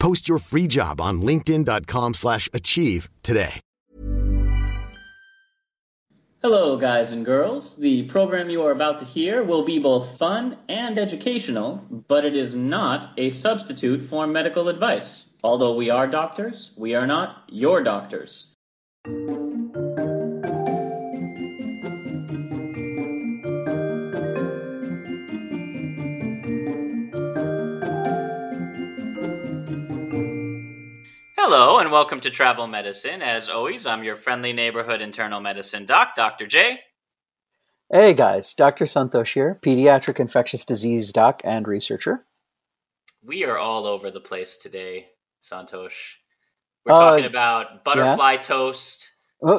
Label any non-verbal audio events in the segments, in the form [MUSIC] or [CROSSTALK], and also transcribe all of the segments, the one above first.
Post your free job on linkedin.com/achieve slash achieve today. Hello, guys and girls. The program you are about to hear will be both fun and educational, but it is not a substitute for medical advice. Although we are doctors, we are not your doctors. Hello, and welcome to Travel Medicine. As always, I'm your friendly neighborhood internal medicine doc, Dr. J. Hey guys, Dr. Santosh here, pediatric infectious disease doc and researcher. We are all over the place today, Santosh. We're Uh, talking about butterfly toast [LAUGHS] and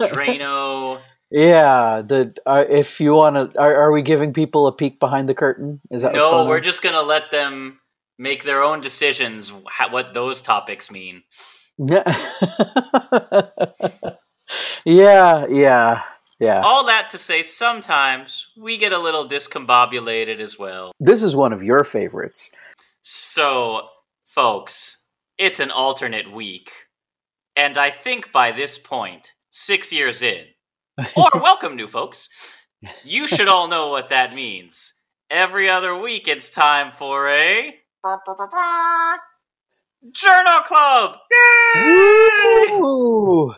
Drano. yeah, the uh, if you want to, are, are we giving people a peek behind the curtain? Is that what's No, we're on? just going to let them make their own decisions wh- what those topics mean. yeah, yeah, yeah, yeah. All that to say, sometimes we get a little discombobulated as well. This is one of your favorites. So, folks, it's an alternate week. And I think by this point, six years in, [LAUGHS] or welcome, new folks, you should all know what that means. Every other week, it's time for a. Journal Club! Yay! Woo!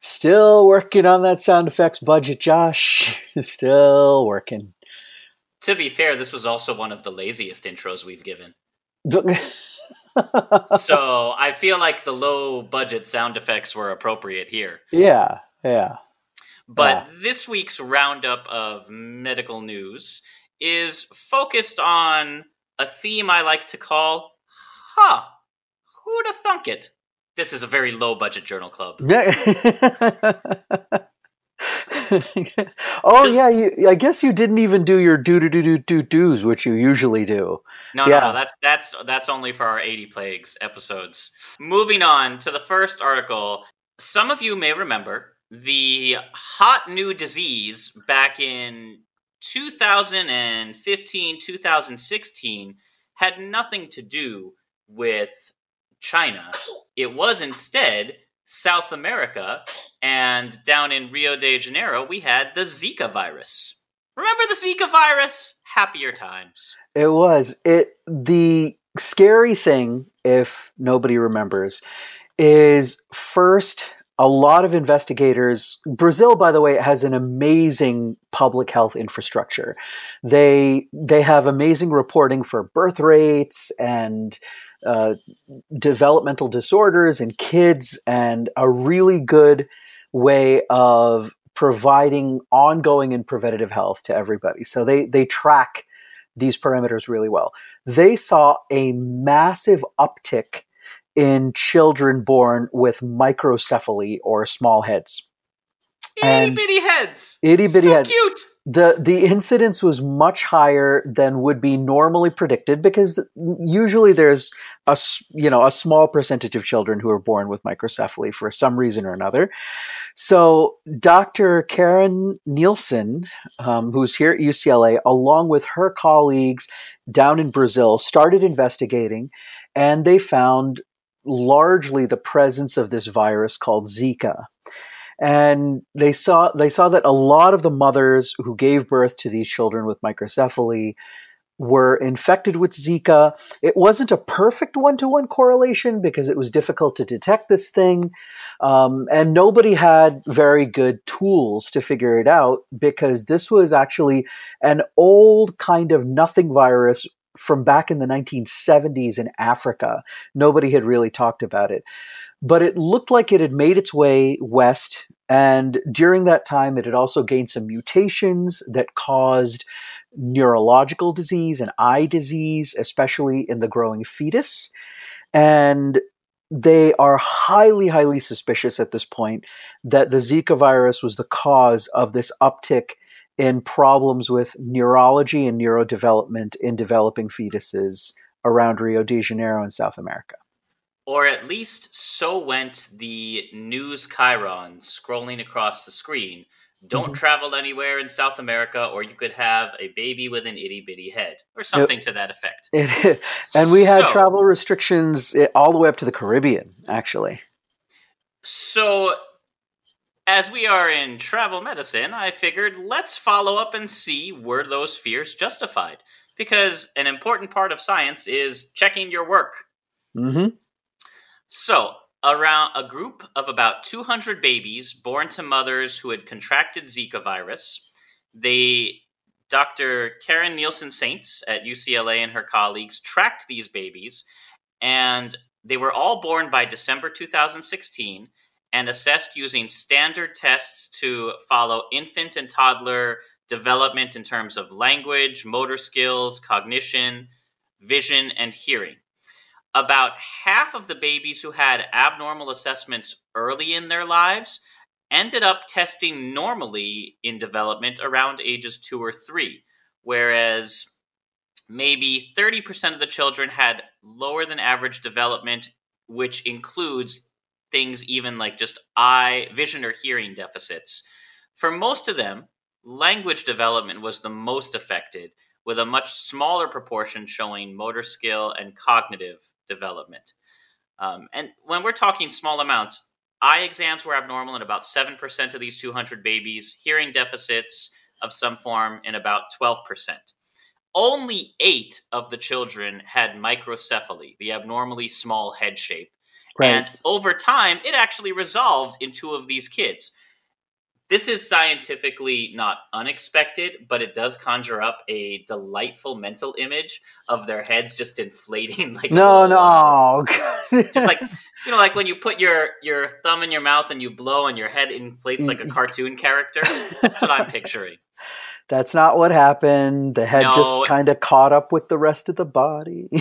Still working on that sound effects budget, Josh. [LAUGHS] Still working. To be fair, this was also one of the laziest intros we've given. [LAUGHS] So I feel like the low budget sound effects were appropriate here. yeah, yeah. But this week's roundup of medical news is focused on a theme I like to call, huh, who'd have thunk it? This is a very low budget journal club. [LAUGHS] oh Just- yeah, you, I guess you didn't even do your do do do do do do's, which you usually do. No, Yeah. no, no, that's that's that's only for our 80 plagues episodes. Moving on to the first article. Some of you may remember the hot new disease back in 2015, 2016 had nothing to do with China. It was instead South America, and down in Rio de Janeiro, we had the Zika virus. Remember the Zika virus? Happier times. It was it. The scary thing, if nobody remembers, is first a lot of investigators. Brazil, by the way, has an amazing public health infrastructure. They they have amazing reporting for birth rates and uh, developmental disorders in kids, and a really good way of providing ongoing and preventative health to everybody. So they they track these parameters really well. They saw a massive uptick in children born with microcephaly or small heads. Itty bitty heads. Itty bitty so heads. cute. the the incidence was much higher than would be normally predicted because usually there's a you know a small percentage of children who are born with microcephaly for some reason or another. So Dr. Karin Nielsen, um, who's here at UCLA, along with her colleagues down in Brazil, started investigating, and they found largely the presence of this virus called Zika and they saw they saw that a lot of the mothers who gave birth to these children with microcephaly were infected with Zika. It wasn't a perfect one to one correlation because it was difficult to detect this thing. Um, and nobody had very good tools to figure it out because this was actually an old kind of nothing virus from back in the 1970s in Africa. Nobody had really talked about it. But it looked like it had made its way west. And during that time, it had also gained some mutations that caused neurological disease and eye disease, especially in the growing fetus. And they are highly, highly suspicious at this point that the Zika virus was the cause of this uptick in problems with neurology and neurodevelopment in developing fetuses around Rio de Janeiro in South America. Or at least so went the news chyron scrolling across the screen. Don't Mhm. travel anywhere in South America, or you could have a baby with an itty bitty head, or something to that effect. and we had So- travel restrictions eh, all the way up to the Caribbean, actually. So, as we are in travel medicine, I figured let's follow up and see were those fears justified? Because an important part of science is checking your work. hmm So, around a group of about 200 babies born to mothers who had contracted Zika virus, they Dr. Karin Nielsen Saines at UCLA and her colleagues tracked these babies, and they were all born by December 2016 and assessed using standard tests to follow infant and toddler development in terms of language, motor skills, cognition, vision, and hearing. About half of the babies who had abnormal assessments early in their lives ended up testing normally in development around ages two or three, whereas maybe 30% of the children had lower than average development, which includes things even like just eye, vision, or hearing deficits. For most of them, language development was the most affected, with a much smaller proportion showing motor skill and cognitive development. Um, and when we're talking small amounts, eye exams were abnormal in about 7% of these 200 babies, hearing deficits of some form in about 12%. Only eight of the children had microcephaly, the abnormally small head shape. Right. And over time, it actually resolved in two of these kids. This is scientifically not unexpected, but it does conjure up a delightful mental image of their heads just inflating [LAUGHS] like no, no. Oh, just like [LAUGHS] you know, like when you put your your thumb in your mouth and you blow, and your head inflates like a mm. cartoon character. That's what I'm picturing. [LAUGHS] That's not what happened. The head No. just kind of caught up with the rest of the body. [LAUGHS]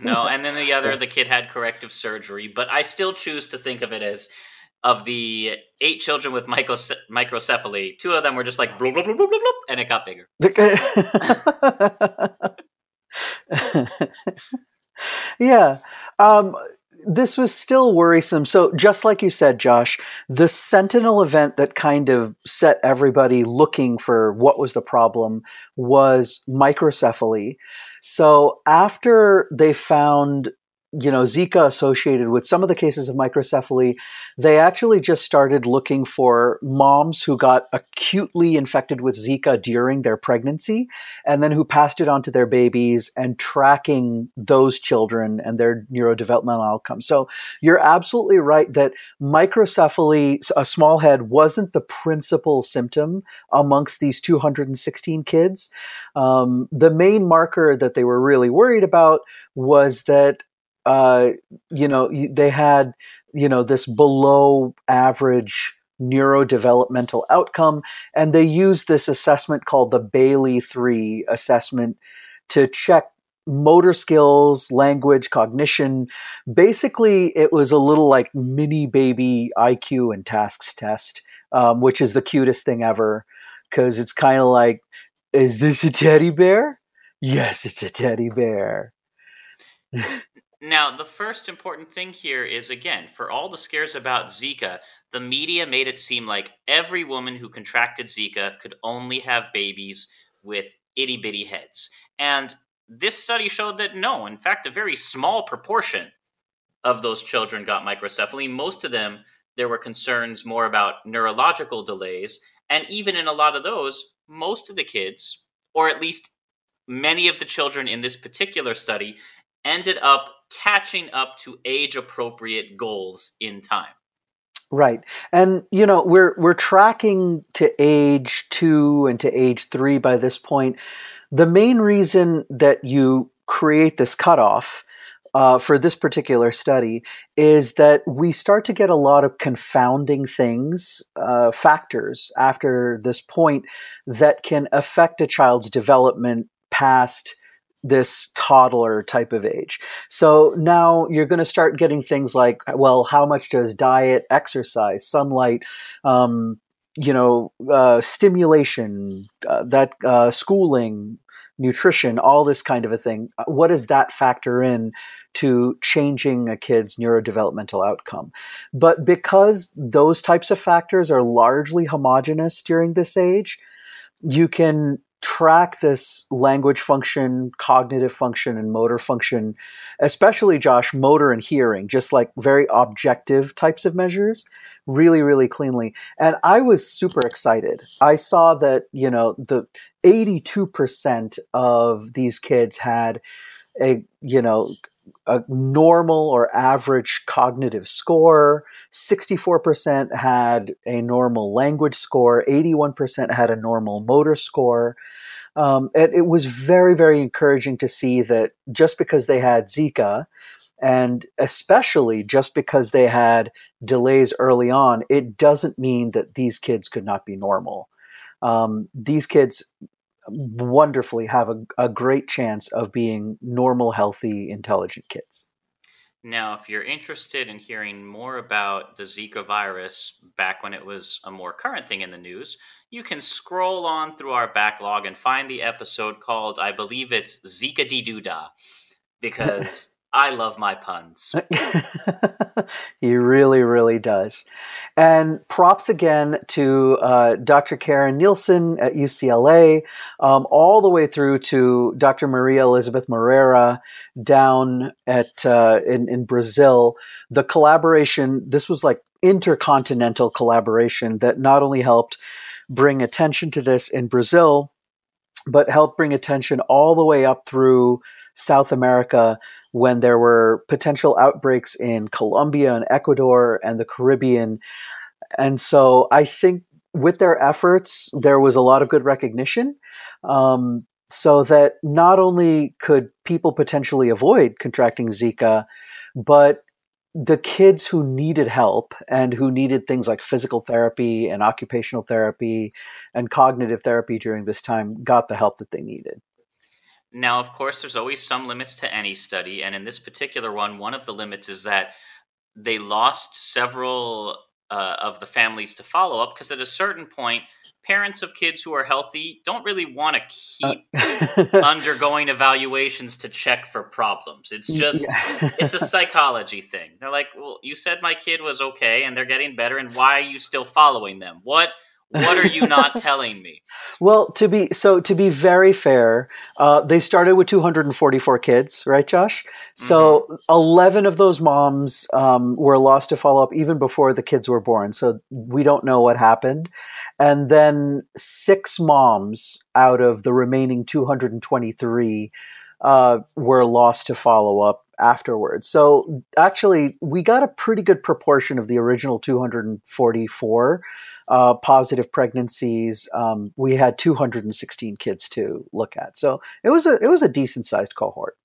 No, and then the other, the kid had corrective surgery, but I still choose to think of it as of the eight children with microce- microcephaly, two of them were just like bloop, bloop, bloop, bloop, bloop, bloop, and it got bigger. [LAUGHS] yeah. Um, this was still worrisome. So, just like you said, Josh, the Sentinel event that kind of set everybody looking for what was the problem was microcephaly. So, after they found you know Zika associated with some of the cases of microcephaly, they actually just started looking for moms who got acutely infected with Zika during their pregnancy and then who passed it on to their babies and tracking those children and their neurodevelopmental outcomes. So you're absolutely right that microcephaly, a small head, wasn't the principal symptom amongst these 216 kids. Um, the main marker that they were really worried about was that uh, you know, they had, you know, this below average neurodevelopmental outcome, and they used this assessment called the Bayley 3 assessment to check motor skills, language, cognition. Basically, it was a little like mini baby IQ and tasks test. um, which is the cutest thing ever because it's kind of like, is this a teddy bear? Yes, it's a teddy bear. [LAUGHS] Now, the first important thing here is again, for all the scares about Zika, the media made it seem like every woman who contracted Zika could only have babies with itty bitty heads. And this study showed that no, in fact, a very small proportion of those children got microcephaly. Most of them, there were concerns more about neurological delays. And even in a lot of those, most of the kids, or at least many of the children in this particular study, ended up catching up to age appropriate goals in time. Right. And you know, we're we're tracking to age 2 and to age 3 by this point. The main reason that you create this cutoff uh, for this particular study is that we start to get a lot of confounding things, uh, factors after this point that can affect a child's development past this toddler type of age. So now you're going to start getting things like, well, how much does diet, exercise, sunlight, um, you know, uh, stimulation, uh, that uh, schooling, nutrition, all this kind of a thing. Uh, what does that factor in to changing a kid's neurodevelopmental outcome? But because those types of factors are largely homogenous during this age, you can track this language function, cognitive function, and motor function, especially Josh, motor and hearing, just like very objective types of measures, really, really cleanly. And I was super excited. I saw that, you know, the 82% of these kids had a, you know, a normal or average cognitive score. 64% had a normal language score. 81% had a normal motor score. Um, it, it was very, very encouraging to see that just because they had Zika, and especially just because they had delays early on, it doesn't mean that these kids could not be normal. Um, these kids wonderfully have a, a great chance of being normal, healthy, intelligent kids. Now, if you're interested in hearing more about the Zika virus back when it was a more current thing in the news, you can scroll on through our backlog and find the episode called, I believe it's Zika Dee Doo Da, because [LAUGHS] I love my puns. [LAUGHS] he really, really does. And props again to uh, Dr. Karin Nielsen at UCLA, um, all the way through to Dr. Maria Elizabeth Moreira down at uh, in, in Brazil. The collaboration, this was like intercontinental collaboration that not only helped bring attention to this in Brazil, but helped bring attention all the way up through South America when there were potential outbreaks in Colombia and Ecuador and the Caribbean. And so I think with their efforts, there was a lot of good recognition. Um, so that not only could people potentially avoid contracting Zika, but the kids who needed help and who needed things like physical therapy and occupational therapy and cognitive therapy during this time got the help that they needed. Now, of course, there's always some limits to any study, and in this particular one, one of the limits is that they lost several uh, of the families to follow up because at a certain point, parents of kids who are healthy don't really want to keep uh, [LAUGHS] undergoing evaluations to check for problems. It's just yeah. [LAUGHS] it's a psychology thing. They're like, "Well, you said my kid was okay and they're getting better and why are you still following them? What what are you not [LAUGHS] telling me? Well, to be so to be very fair, uh, they started with 244 kids, right, Josh? So mm-hmm. 11 of those moms um, were lost to follow up even before the kids were born. So we don't know what happened. And then six moms out of the remaining 223 uh, were lost to follow up afterwards. So actually, we got a pretty good proportion of the original 244 uh, positive pregnancies. Um, we had 216 kids to look at, so it was a it was a decent sized cohort.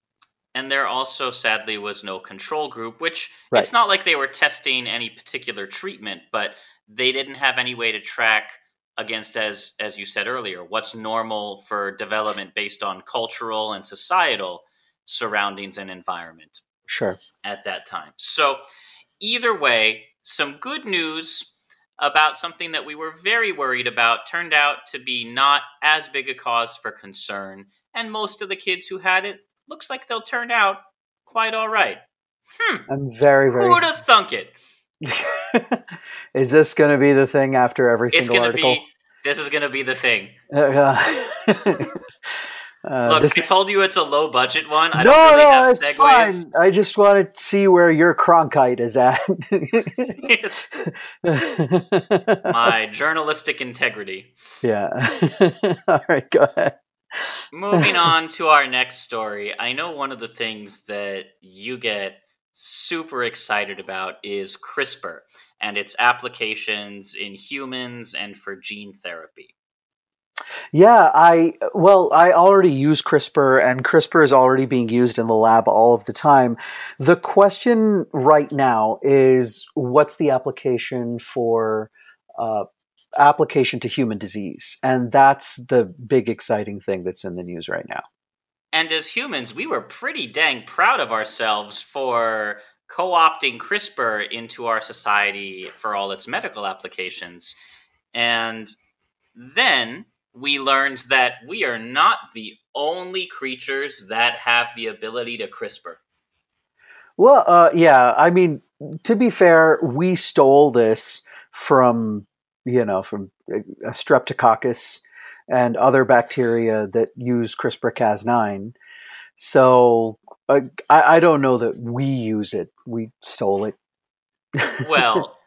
And there also, sadly, was no control group, which right. it's not like they were testing any particular treatment, but they didn't have any way to track against as as you said earlier what's normal for development based on cultural and societal surroundings and environment sure at that time so either way some good news about something that we were very worried about turned out to be not as big a cause for concern, and most of the kids who had it looks like they'll turn out quite all right. Hmm. I'm very, very. Who would have thunk it? [LAUGHS] is this going to be the thing after every It's single article? be. This is gonna be the thing. [LAUGHS] [LAUGHS] Uh, Look, this- I told you it's a low budget one. I no, don't really no, have it's segues. fine. I just want to see where your Cronkite is at. [LAUGHS] My journalistic integrity. yeah. [LAUGHS] All right, go ahead. Moving on to our next story. I know one of the things that you get super excited about is CRISPR and its applications in humans and for gene therapy. Yeah, I well, I already use CRISPR, and CRISPR is already being used in the lab all of the time. The question right now is, what's the application for uh, application to human disease? And that's the big exciting thing that's in the news right now. And as humans, we were pretty dang proud of ourselves for co opting CRISPR into our society for all its medical applications. And then we learned that we are not the only creatures that have the ability to CRISPR. Well, uh, yeah, I mean, to be fair, we stole this from you know from uh, Streptococcus and other bacteria that use CRISPR-Cas9. So uh, I, I don't know that we use it. We stole it. [LAUGHS] Well,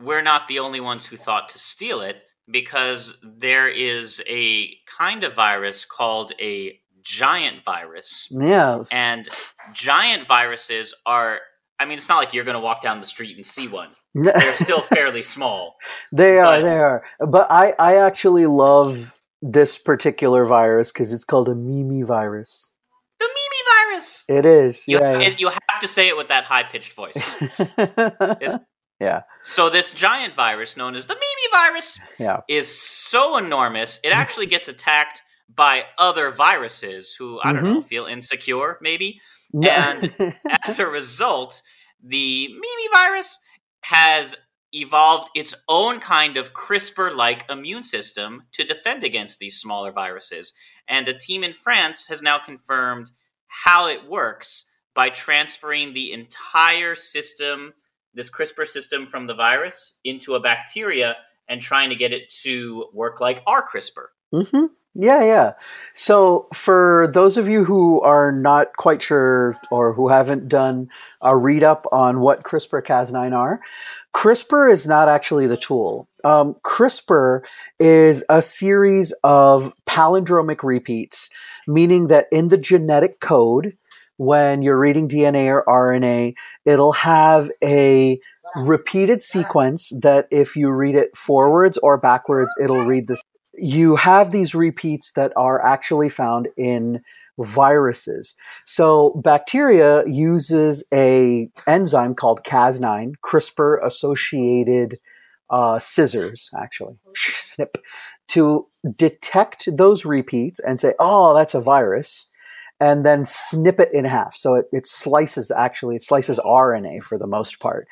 we're not the only ones who thought to steal it because there is a kind of virus called a giant virus. yeah, And giant viruses are, I mean, it's not like you're going to walk down the street and see one. They're still [LAUGHS] fairly small. they are. They are. But I, I actually love this particular virus because it's called a Mimi virus. The Mimi virus! It is. You, yeah. and you have to say it with that high pitched voice. [LAUGHS] yeah. Yeah. So, this giant virus, known as the Mimi virus, Yeah. is so enormous, it actually gets attacked by other viruses who, I don't Mm-hmm. know, feel insecure, maybe. And [LAUGHS] as a result, the Mimi virus has evolved its own kind of CRISPR like immune system to defend against these smaller viruses. And a team in France has now confirmed how it works by transferring the entire system, this CRISPR system from the virus, into a bacteria and trying to get it to work like our CRISPR. hmm Yeah, yeah. So, for those of you who are not quite sure or who haven't done a read up on what CRISPR Cas9 are, CRISPR is not actually the tool. Um, CRISPR is a series of palindromic repeats, meaning that in the genetic code, when you're reading DNA or RNA, it'll have a repeated sequence that if you read it forwards or backwards, it'll read this you have these repeats that are actually found in viruses. So bacteria uses a enzyme called Cas9, CRISPR associated uh, scissors, actually, [LAUGHS] snip, to detect those repeats and say, oh, that's a virus. And then snip it in half. So it, it slices, actually, it slices RNA for the most part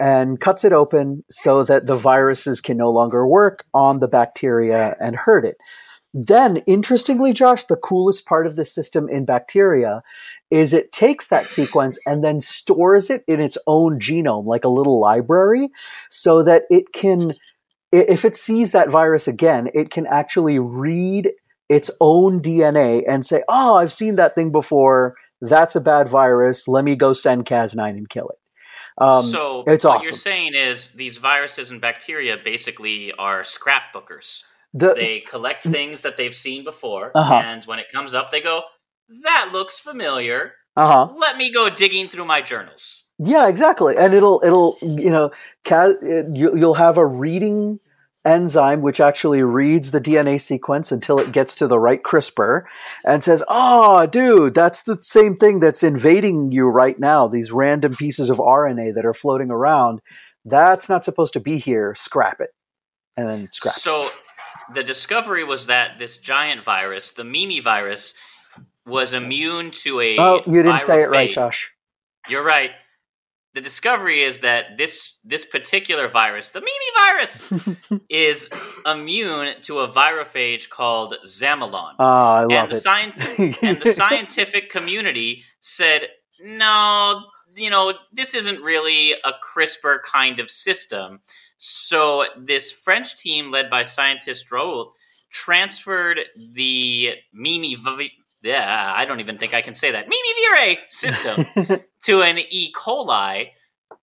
and cuts it open so that the viruses can no longer work on the bacteria and hurt it. Then, interestingly, Josh, the coolest part of the system in bacteria is it takes that sequence and then stores it in its own genome, like a little library, so that it can, if it sees that virus again, it can actually read its own DNA and say, Oh, I've seen that thing before. That's a bad virus. Let me go send Cas9 and kill it. Um, so it's what awesome. you're saying is these viruses and bacteria basically are scrapbookers. the, They collect things that they've seen before, Uh-huh. and when it comes up, they go, "That looks familiar. uh-huh. Let me go digging through my journals." Yeah, exactly. And it'll it'll you know Cas, it, you, you'll have a reading enzyme which actually reads the DNA sequence until it gets to the right CRISPR and says, "Oh, dude, that's the same thing that's invading you right now. These random pieces of RNA that are floating around. That's not supposed to be here. Scrap it." And then scrap. it. So the discovery was that this giant virus, the Mimi virus, was immune to a. Oh, you didn't say it right, phage. Josh. You're right. The discovery is that this this particular virus, the Mimi virus, [LAUGHS] is immune to a virophage called Zamilon. Oh, ah, I love and the it. scien- and the [LAUGHS] scientific community said, no, you know, this isn't really a CRISPR kind of system. So this French team, led by scientist Raoult, transferred the Mimi. Yeah, I don't even think I can say that. Mimi virae system [LAUGHS] to an E. coli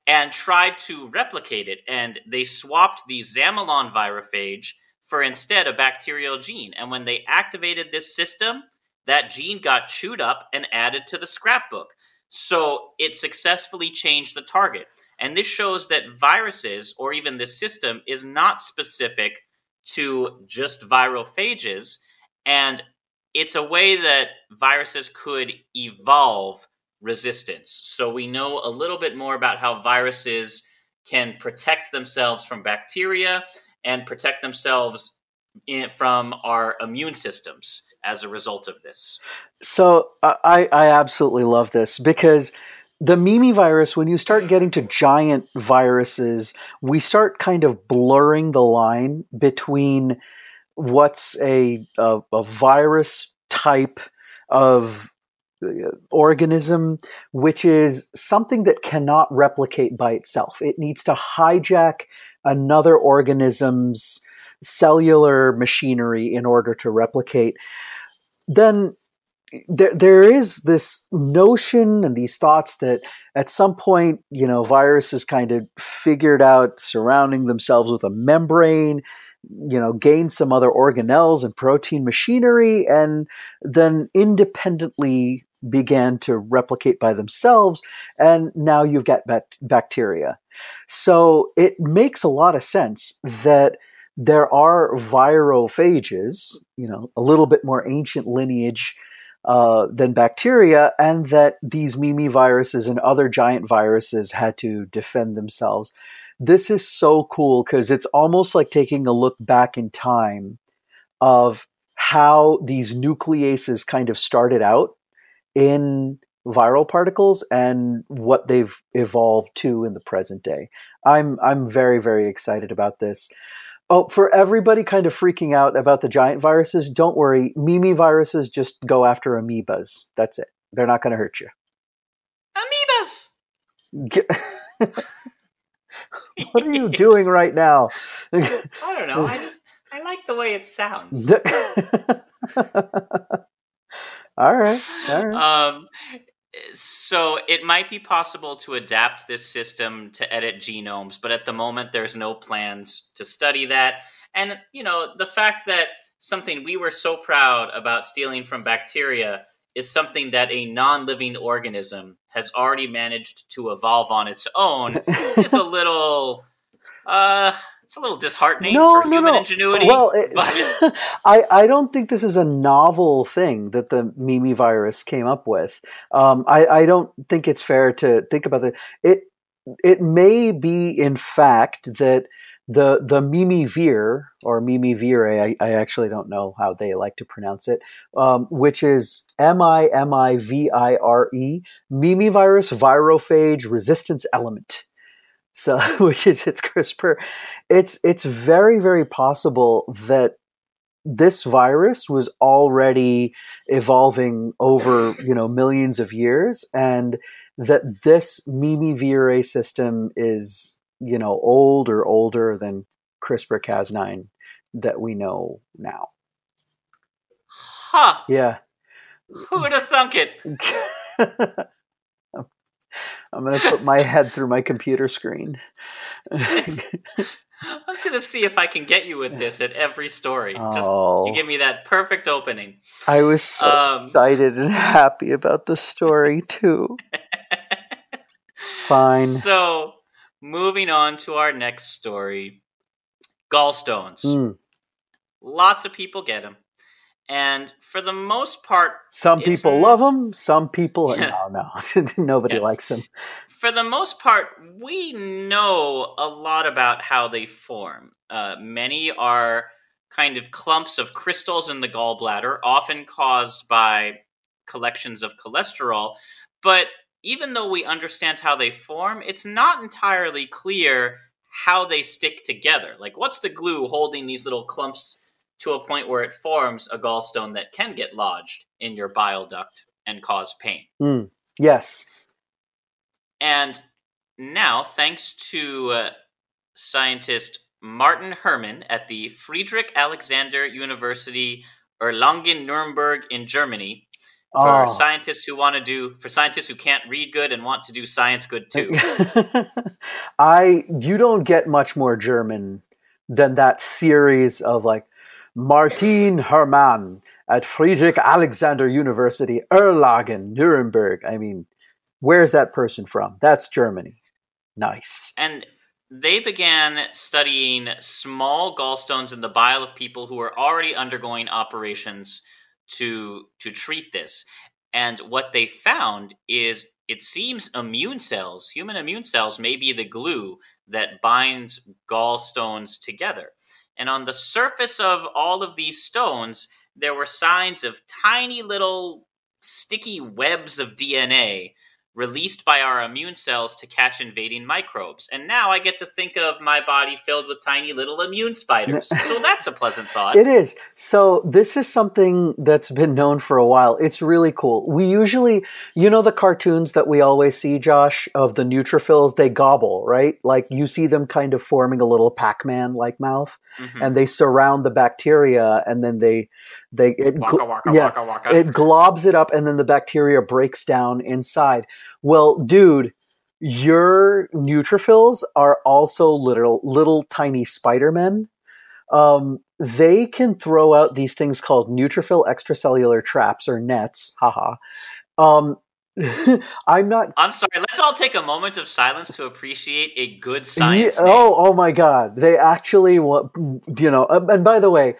and tried to replicate it. And they swapped the Zamilon virophage for instead a bacterial gene. And when they activated this system, that gene got chewed up and added to the scrapbook. So it successfully changed the target. And this shows that viruses, or even this system, is not specific to just virophages. And it's a way that viruses could evolve resistance. So we know a little bit more about how viruses can protect themselves from bacteria and protect themselves in, from our immune systems as a result of this. So uh, I, I absolutely love this because the Mimi virus, when you start getting to giant viruses, we start kind of blurring the line between what's a, a, a virus type of uh, organism, which is something that cannot replicate by itself. It needs to hijack another organism's cellular machinery in order to replicate. Then there, there is this notion and these thoughts that at some point, you know, viruses kind of figured out surrounding themselves with a membrane, you know, gained some other organelles and protein machinery, and then independently began to replicate by themselves. And now you've got bat- bacteria. So it makes a lot of sense that there are virophages, you know, a little bit more ancient lineage uh, than bacteria, and that these Mimi viruses and other giant viruses had to defend themselves. This is so cool because it's almost like taking a look back in time of how these nucleases kind of started out in viral particles and what they've evolved to in the present day. I'm I'm very very excited about this. Oh, for everybody kind of freaking out about the giant viruses, don't worry. Mimi viruses just go after amoebas. That's it. They're not going to hurt you. Amoebas! [LAUGHS] [LAUGHS] What are you doing right now? I don't know. I just I like the way it sounds. [LAUGHS] all right. All right. Um, so it might be possible to adapt this system to edit genomes, but at the moment there's no plans to study that. And you know, the fact that something we were so proud about stealing from bacteria is something that a non-living organism has already managed to evolve on its own [LAUGHS] is a little uh it's a little disheartening no, for no, human no. ingenuity. Well, it, but- [LAUGHS] I, I don't think this is a novel thing that the Mimi virus came up with. Um, I, I don't think it's fair to think about it. It it may be, in fact, that the the Mimi vir or Mimi vire, I, I actually don't know how they like to pronounce it, um, which is M I M I V I R E, Mimi virus virophage resistance element so [LAUGHS] which is its CRISPR. It's it's very very possible that this virus was already evolving over you know millions of years, and that this Mimi virae system is you know old or older than CRISPR Cas9 that we know now. huh. Yeah. Who would have thunk it? [LAUGHS] I'm going to put my head through my computer screen. [LAUGHS] I was gonna see if I can get you with this at every story. Just Oh. you give me that perfect opening. I was so Um, excited and happy about the story too. [LAUGHS] Fine. So, moving on to our next story, gallstones. Mm. Lots of people get them, and for the most part, Some people love them. Some people, [LAUGHS] no, no, [LAUGHS] nobody Yeah. likes them. for the most part, we know a lot about how they form. Uh, many are kind of clumps of crystals in the gallbladder, often caused by collections of cholesterol. But even though we understand how they form, it's not entirely clear how they stick together. Like, what's the glue holding these little clumps to a point where it forms a gallstone that can get lodged in your bile duct and cause pain? Mm, yes. And now, thanks to uh, scientist Martin Herrmann at the Friedrich Alexander University Erlangen Nuremberg in Germany, for Oh. scientists who want to do for scientists who can't read good and want to do science good [LAUGHS] too. I you don't get much more German than that series of like Martin Herrmann at Friedrich Alexander University, Erlangen, Nuremberg. I mean, where's that person from? That's Germany. Nice. and they began studying small gallstones in the bile of people who were already undergoing operations to to treat this. And what they found is it seems immune cells, human immune cells, may be the glue that binds gallstones together. And on the surface of all of these stones, there were signs of tiny little sticky webs of DNA released by our immune cells to catch invading microbes. And now I get to think of my body filled with tiny little immune spiders. [LAUGHS] so that's a pleasant thought. It is. So this is something that's been known for a while. It's really cool. We usually, you know, the cartoons that we always see, Josh, of the neutrophils, they gobble, right? Like you see them kind of forming a little Pac-Man like mouth, Mhm. and they surround the bacteria, and then they, they, it, Waka, waka, yeah, waka, waka. it globs it up, and then the bacteria breaks down inside. Well, dude, your neutrophils are also little, little tiny Spider-Men um, they can throw out these things called neutrophil extracellular traps or nets. Haha. Um, [LAUGHS] I'm not. I'm sorry, let's all take a moment of silence to appreciate a good science Ye- name. oh, oh my God! They actually want, you know. um, And by the way,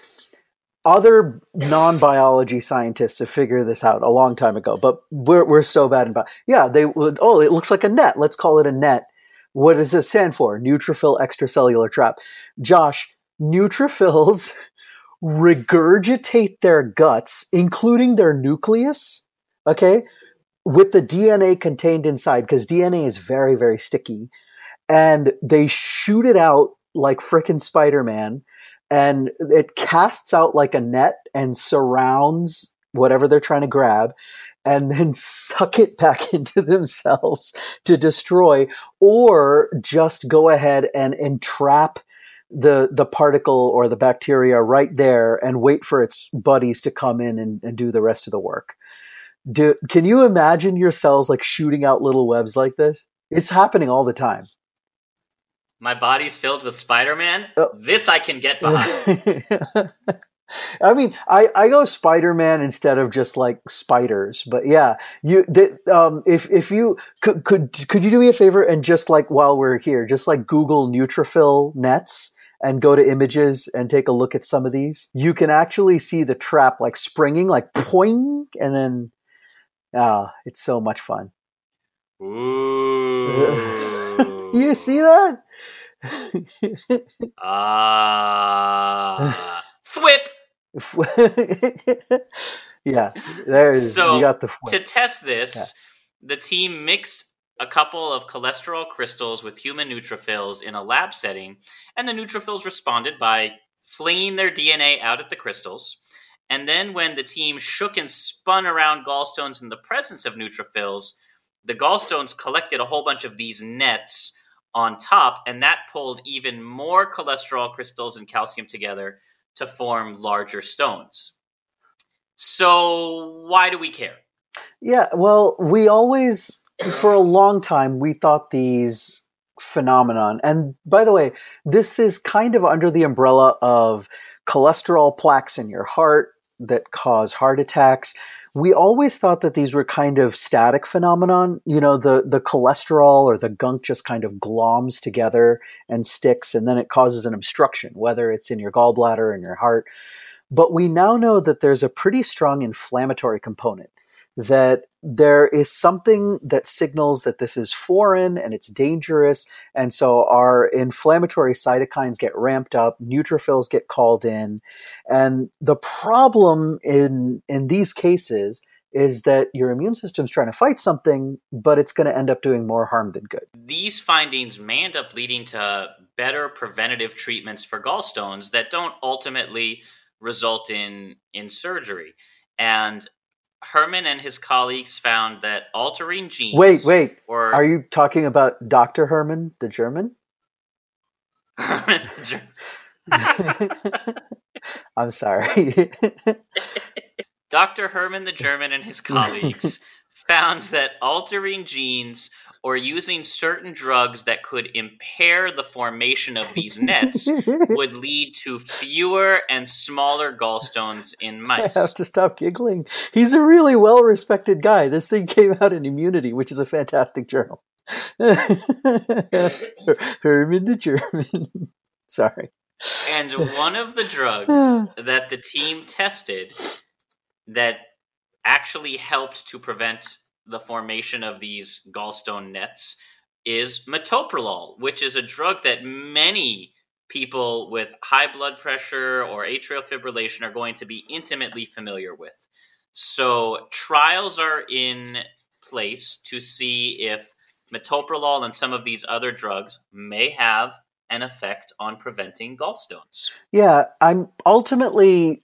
other non-biology scientists have figured this out a long time ago, but we're we're so bad about. Yeah, they would. Oh, it looks like a net. Let's call it a net. What does it stand for? Neutrophil extracellular trap. Josh, neutrophils [LAUGHS] regurgitate their guts, including their nucleus. Okay, with the DNA contained inside, because DNA is very, very sticky, and they shoot it out like frickin' Spider Man, and it casts out like a net and surrounds whatever they're trying to grab. And [LAUGHS] then suck it back [LAUGHS] into themselves to destroy, or just go ahead and entrap the the particle or the bacteria right there and wait for its buddies to come in and, and do the rest of the work. Do, can you imagine your cells like shooting out little webs like this? It's happening all the time. My body's filled with Spider-Man. Oh. This I can get behind. [LAUGHS] I mean, I, I go Spider Man instead of just like spiders, but yeah, you the, um if if you could could could you do me a favor and just like while we're here, just like Google neutrophil nets and go to images and take a look at some of these. You can actually see the trap like springing, like poing, and then ah, it's so much fun. Ooh. You see that? Ah. Thwip. [LAUGHS] yeah, there's So, you got the To test this, Yeah. the team mixed a couple of cholesterol crystals with human neutrophils in a lab setting, and the neutrophils responded by flinging their DNA out at the crystals. And then, when the team shook and spun around gallstones in the presence of neutrophils, the gallstones collected a whole bunch of these nets on top, and that pulled even more cholesterol crystals and calcium together to form larger stones. So, why do we care? Yeah, well, we always, for a long time, we thought these phenomenon, and by the way, this is kind of under the umbrella of cholesterol plaques in your heart that cause heart attacks. We always thought that these were kind of static phenomenon. You know, the the cholesterol or the gunk just kind of gloms together and sticks, and then it causes an obstruction, whether it's in your gallbladder or in your heart. But we now know that there's a pretty strong inflammatory component that there is something that signals that this is foreign and it's dangerous. And so our inflammatory cytokines get ramped up, neutrophils get called in. And the problem in, in these cases is that your immune system's trying to fight something, but it's going to end up doing more harm than good. These findings may end up leading to better preventative treatments for gallstones that don't ultimately result in in surgery. And Herman and his colleagues found that altering genes. Wait, wait. Or Are you talking about Dr. Herman, the German? [LAUGHS] Herman the Ger- [LAUGHS] I'm sorry. [LAUGHS] Dr. Herman the German and his colleagues found that altering genes or using certain drugs that could impair the formation of these nets [LAUGHS] would lead to fewer and smaller gallstones in [LAUGHS] mice. I have to stop giggling. He's a really well respected guy. This thing [LAUGHS] came out in Immunity, which is a fantastic journal. Herrmann the German. Sorry. And one of the drugs [SIGHS] that the team tested that actually helped to prevent the formation of these gallstone nets is metoprolol, which is a drug that many people with high blood pressure or atrial fibrillation are going to be intimately familiar with. So, trials are in place to see if metoprolol and some of these other drugs may have an effect on preventing gallstones. Yeah, I'm ultimately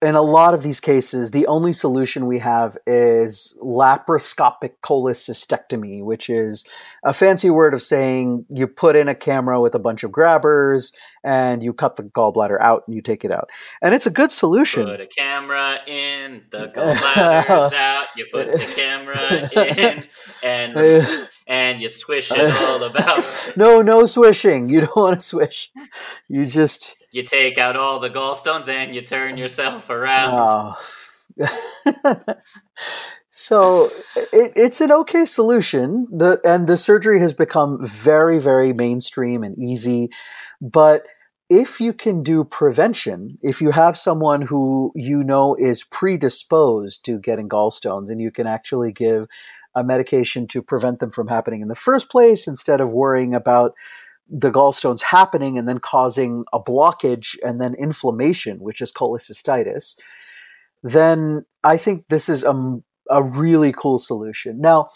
in a lot of these cases, the only solution we have is laparoscopic cholecystectomy, which is a fancy word of saying you put in a camera with a bunch of grabbers and you cut the gallbladder out and you take it out. And it's a good solution. Put a camera in, the [LAUGHS] gallbladder's out. You put the camera in, [LAUGHS] and and you swish it all about. [LAUGHS] no, no swishing. You don't want to swish. You just You take out all the gallstones and you turn yourself around. Oh. [LAUGHS] so it, it's an okay solution. The and the surgery has become very, very mainstream and easy. But if you can do prevention, if you have someone who you know is predisposed to getting gallstones, and you can actually give a medication to prevent them from happening in the first place, instead of worrying about the gallstones happening and then causing a blockage and then inflammation, which is cholecystitis, then I think this is a, a really cool solution. Now,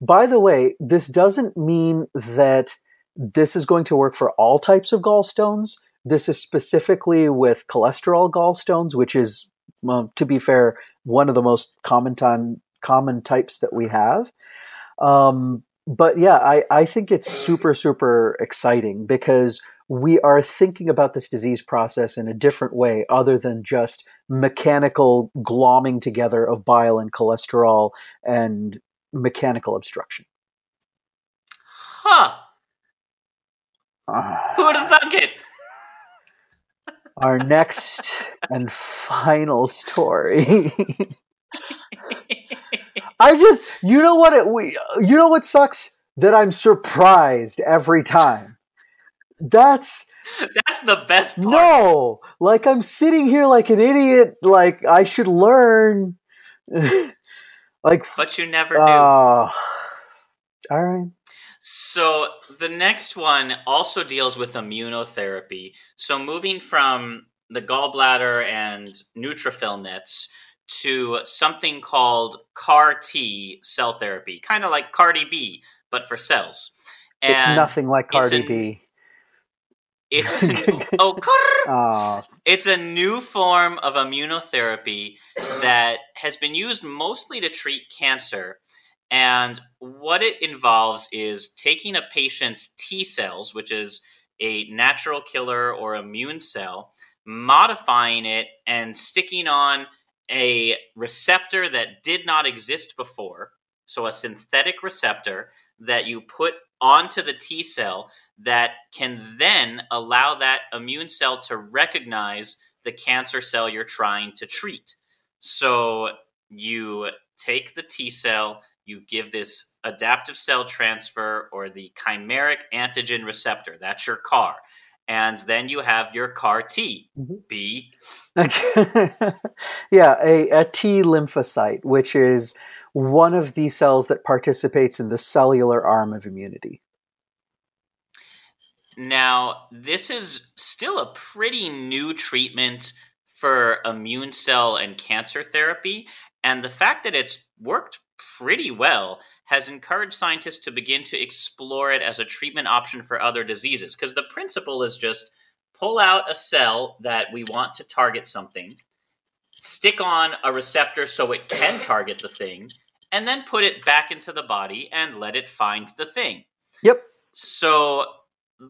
by the way, this doesn't mean that this is going to work for all types of gallstones. This is specifically with cholesterol gallstones, which is, well, to be fair, one of the most common time common types that we have. Um, but yeah, I, I think it's super, super exciting because we are thinking about this disease process in a different way other than just mechanical glomming together of bile and cholesterol and mechanical obstruction. Huh. Ah. Who would have thunk it? Our next and final story. [LAUGHS] I just, you know what it, we, you know what sucks that I'm surprised every time. That's That's the best part. no, like I'm sitting here like an idiot. Like I should learn. [LAUGHS] like, But you never do. uh, all right. So the next one also deals with immunotherapy. So moving from the gallbladder and neutrophil nets to something called CAR T cell therapy, kind of like Cardi B, but for cells. it's nothing like it's Cardi a- B. It's a, [LAUGHS] oh, [LAUGHS] CAR- Oh, it's a new form of immunotherapy that has been used mostly to treat cancer. And what it involves is taking a patient's T cells, which is a natural killer or immune cell, modifying it and sticking on a receptor that did not exist before. So, a synthetic receptor that you put onto the T cell that can then allow that immune cell to recognize the cancer cell you're trying to treat. So, you take the T cell, you give this adaptive cell transfer or the chimeric antigen receptor. That's your CAR. And then you have your CAR T, Mhm. B, [LAUGHS] yeah, a, a T lymphocyte, which is one of the cells that participates in the cellular arm of immunity. Now, this is still a pretty new treatment for immune cell and cancer therapy. And the fact that it's worked pretty well has encouraged scientists to begin to explore it as a treatment option for other diseases. Because the principle is just pull out a cell that we want to target something, stick on a receptor so it can target the thing, and then put it back into the body and let it find the thing. Yep. So,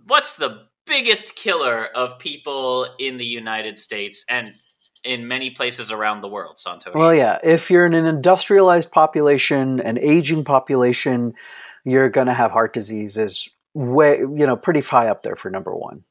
what's the biggest killer of people in the United States and in many places around the world, Santosh? Well, yeah. If you're in an industrialized population, an aging population, you're going to have heart disease is way, you know, pretty high up there for number one.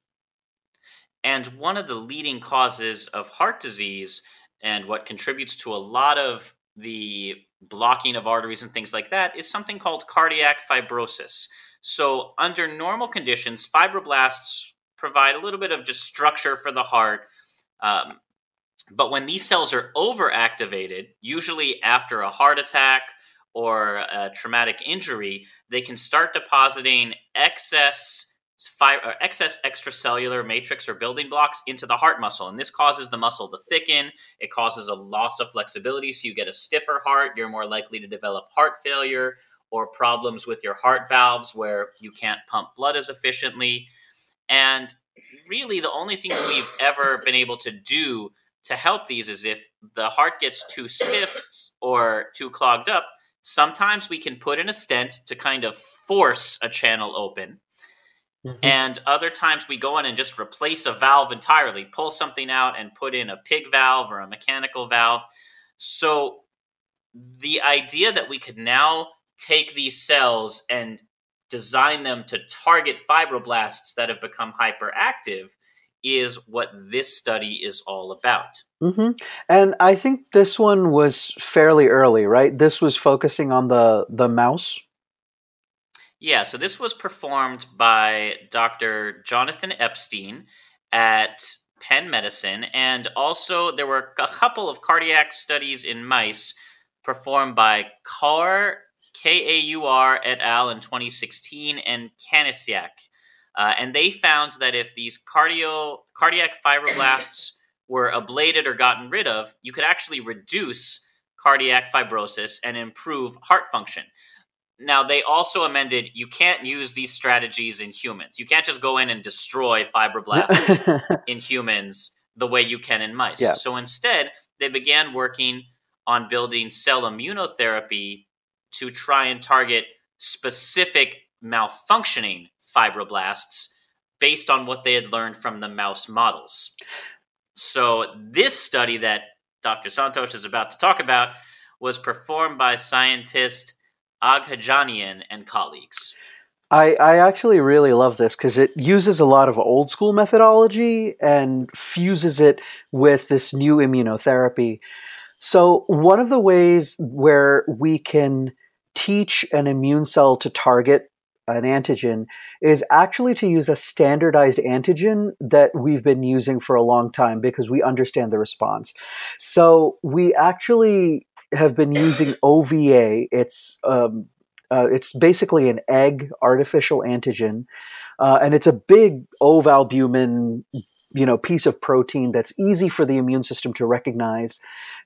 And one of the leading causes of heart disease and what contributes to a lot of the blocking of arteries and things like that is something called cardiac fibrosis. So, under normal conditions, fibroblasts provide a little bit of just structure for the heart. Um, but when these cells are overactivated, usually after a heart attack or a traumatic injury, they can start depositing excess fi- uh, excess extracellular matrix or building blocks into the heart muscle. And this causes the muscle to thicken. It causes a loss of flexibility. So you get a stiffer heart. You're more likely to develop heart failure or problems with your heart valves where you can't pump blood as efficiently. And really, the only thing we've ever been able to do to help these is if the heart gets too stiff or too clogged up, sometimes we can put in a stent to kind of force a channel open. Mm-hmm. And other times we go in and just replace a valve entirely, pull something out and put in a pig valve or a mechanical valve. So the idea that we could now take these cells and design them to target fibroblasts that have become hyperactive is what this study is all about. Mm-hmm. And I think this one was fairly early, right? This was focusing on the the mouse. Yeah, so this was performed by Dr. Jonathan Epstein at Penn Medicine, and also there were a couple of cardiac studies in mice performed by Kaur K A U R et al. in 2016 and Kanisicak. Uh, and they found that if these cardio cardiac fibroblasts were ablated or gotten rid of, you could actually reduce cardiac fibrosis and improve heart function. Now, they also amended you can't use these strategies in humans. You can't just go in and destroy fibroblasts [LAUGHS] in humans the way you can in mice. Yeah. So instead, they began working on building cell immunotherapy to try and target specific malfunctioning fibroblasts based on what they had learned from the mouse models. So, this study that Dr. Santosh is about to talk about was performed by scientist Aghajanian and colleagues. I, I actually really love this because it uses a lot of old school methodology and fuses it with this new immunotherapy. So, one of the ways where we can teach an immune cell to target an antigen is actually to use a standardized antigen that we've been using for a long time because we understand the response. So we actually have been using [COUGHS] OVA. It's um, uh, it's basically an egg artificial antigen, uh, and it's a big ovalbumin, you know, piece of protein that's easy for the immune system to recognize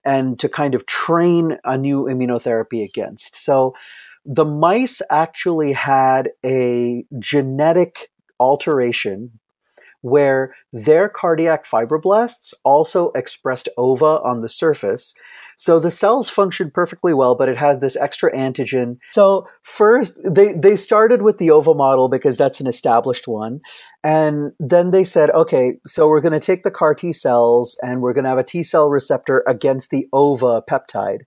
and to kind of train a new immunotherapy against. So the mice actually had a genetic alteration where their cardiac fibroblasts also expressed ova on the surface. So the cells functioned perfectly well, but it had this extra antigen. So first, they, they started with the ova model because that's an established one. And then they said, okay, so we're going to take the CAR T cells and we're going to have a T cell receptor against the ova peptide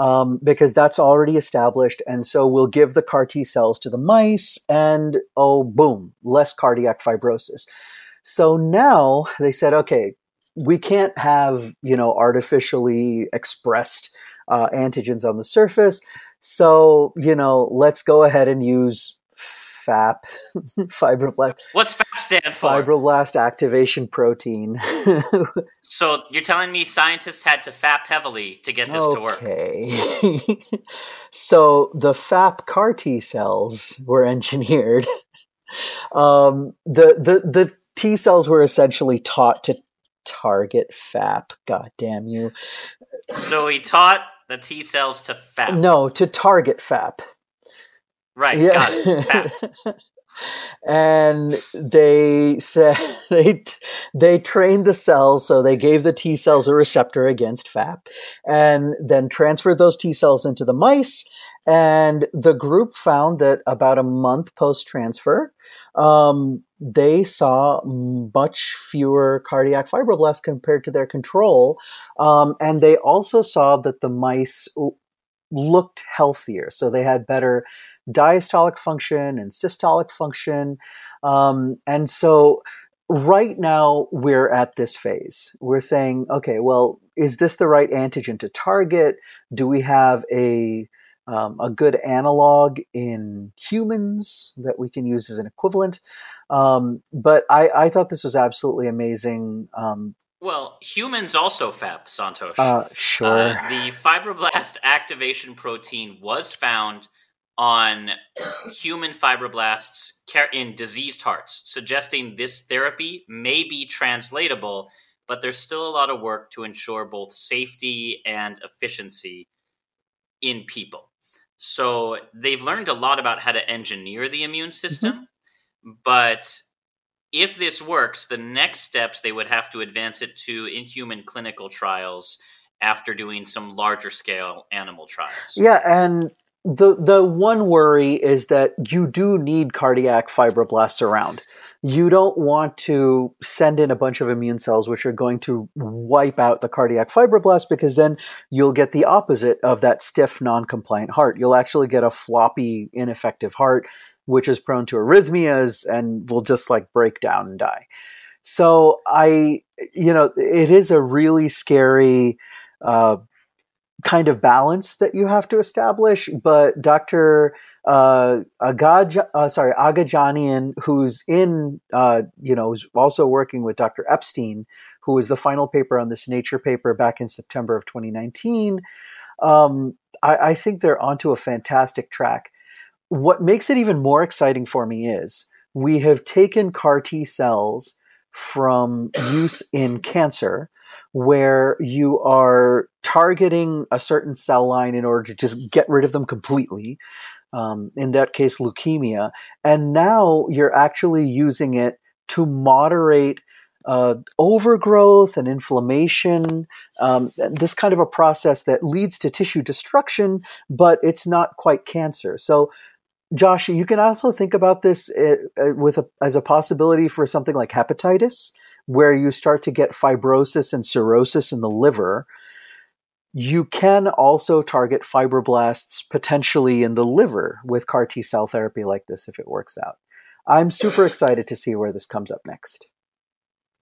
um, because that's already established. And so we'll give the CAR T cells to the mice, and oh, boom, less cardiac fibrosis. So now they said, okay, we can't have you know artificially expressed uh, antigens on the surface. So you know, let's go ahead and use FAP, [LAUGHS] fibroblast. What's FAP stand for? Fibroblast activation protein. [LAUGHS] so you're telling me scientists had to FAP heavily to get this okay. to work? Okay. [LAUGHS] so the FAP CAR T cells were engineered. [LAUGHS] Um, the the the T cells were essentially taught to target FAP. God damn you! So he taught the T cells to FAP. No, to target FAP. Right, got it. FAP. [LAUGHS] and they said [LAUGHS] they they trained the cells so they gave the T cells a receptor against FAP and then transferred those T cells into the mice. And the group found that about a month post transfer um, they saw much fewer cardiac fibroblasts compared to their control um, and they also saw that the mice looked healthier so they had better diastolic function and systolic function. Um, and so right now we're at this phase. We're saying, okay, well, is this the right antigen to target? Do we have a um, a good analog in humans that we can use as an equivalent? Um, but I, I, thought this was absolutely amazing. Um, well, humans also FAP, Santosh. Uh, sure. Uh, the fibroblast [LAUGHS] activation protein was found on human fibroblasts in diseased hearts, suggesting this therapy may be translatable, but there's still a lot of work to ensure both safety and efficiency in people. So they've learned a lot about how to engineer the immune system, mm-hmm. but if this works, the next steps they would have to advance it to in human clinical trials after doing some larger scale animal trials. Yeah, and the the one worry is that you do need cardiac fibroblasts around. You don't want to send in a bunch of immune cells which are going to wipe out the cardiac fibroblasts because then you'll get the opposite of that stiff non-compliant heart. You'll actually get a floppy ineffective heart which is prone to arrhythmias and will just like break down and die. So I you know it is a really scary uh, kind of balance that you have to establish. But Dr. Uh, Agaj, uh, sorry, Aghajanian, who's in, uh, you know, who's also working with Dr. Epstein, who was the final paper on this Nature paper back in September of 2019. Um, I, I think they're onto a fantastic track. What makes it even more exciting for me is we have taken CAR T cells from use in cancer where you are targeting a certain cell line in order to just get rid of them completely. Um, in that case, leukemia. And now you're actually using it to moderate uh, overgrowth and inflammation, um, this kind of a process that leads to tissue destruction, but it's not quite cancer. So, Josh, you can also think about this uh, uh with a, as a possibility for something like hepatitis, where you start to get fibrosis and cirrhosis in the liver, you can also target fibroblasts potentially in the liver with CAR T cell therapy like this if it works out. I'm super excited to see where this comes up next.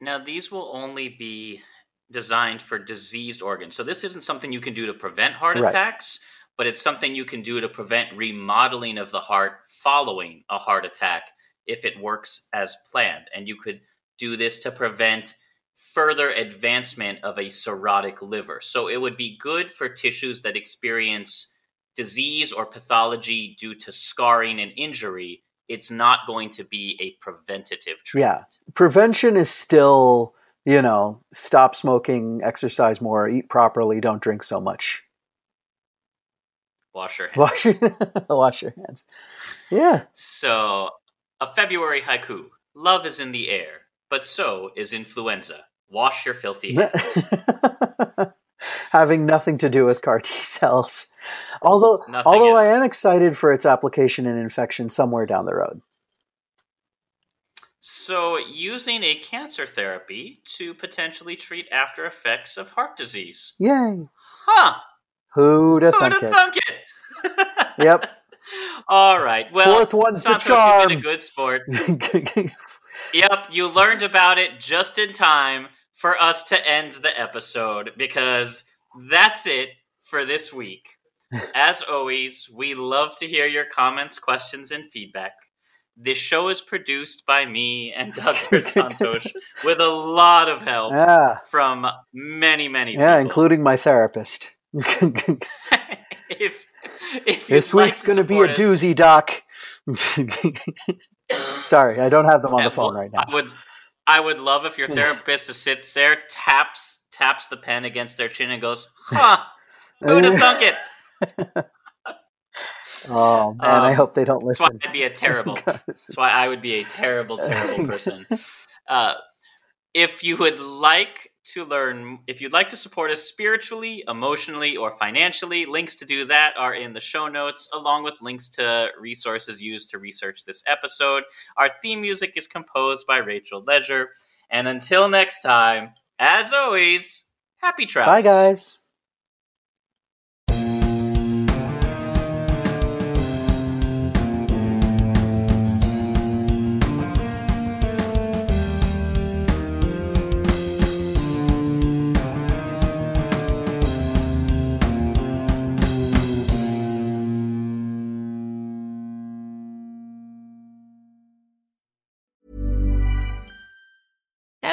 Now, these will only be designed for diseased organs. So, this isn't something you can do to prevent heart right. attacks, but it's something you can do to prevent remodeling of the heart following a heart attack if it works as planned. And you could do this to prevent further advancement of a cirrhotic liver. So it would be good for tissues that experience disease or pathology due to scarring and injury. It's not going to be a preventative treatment. Yeah. Prevention is still, you know, stop smoking, exercise more, eat properly, don't drink so much. Wash your hands. Wash your, [LAUGHS] wash your hands. Yeah. So, a February haiku. Love is in the air but so is influenza. Wash your filthy [LAUGHS] hands. Having nothing to do with CAR T cells. Although, nothing although I am excited for its application in infection somewhere down the road. So, using a cancer therapy to potentially treat after effects of heart disease. Yay! Huh? Who'd have thunk it? Thunk it? [LAUGHS] yep. All right. Well, fourth one's Santos, the charm. You've been a good sport. [LAUGHS] Yep, you learned about it just in time for us to end the episode because that's it for this week. [LAUGHS] As always, we love to hear your comments, questions, and feedback. This show is produced by me and Dr. Santosh with a lot of help yeah. from many, many Yeah, people. including my therapist. If, if this week's like going to be a us, doozy, Doc. Sorry, I don't have them on the phone right now. I would, I would love if your [LAUGHS] therapist sits there, taps taps the pen against their chin, and goes, "Huh." Who'd have thunk it? [LAUGHS] Oh man, I Um, hope they don't That's why listen. I'd be a terrible. [LAUGHS] That's why I would be a terrible, terrible person. Uh, if you would like to learn, if you'd like to support us spiritually, emotionally, or financially, links to do that are in the show notes, along with links to resources used to research this episode. Our theme music is composed by Rachel Ledger. And until next time, as always, happy travels. Bye, guys.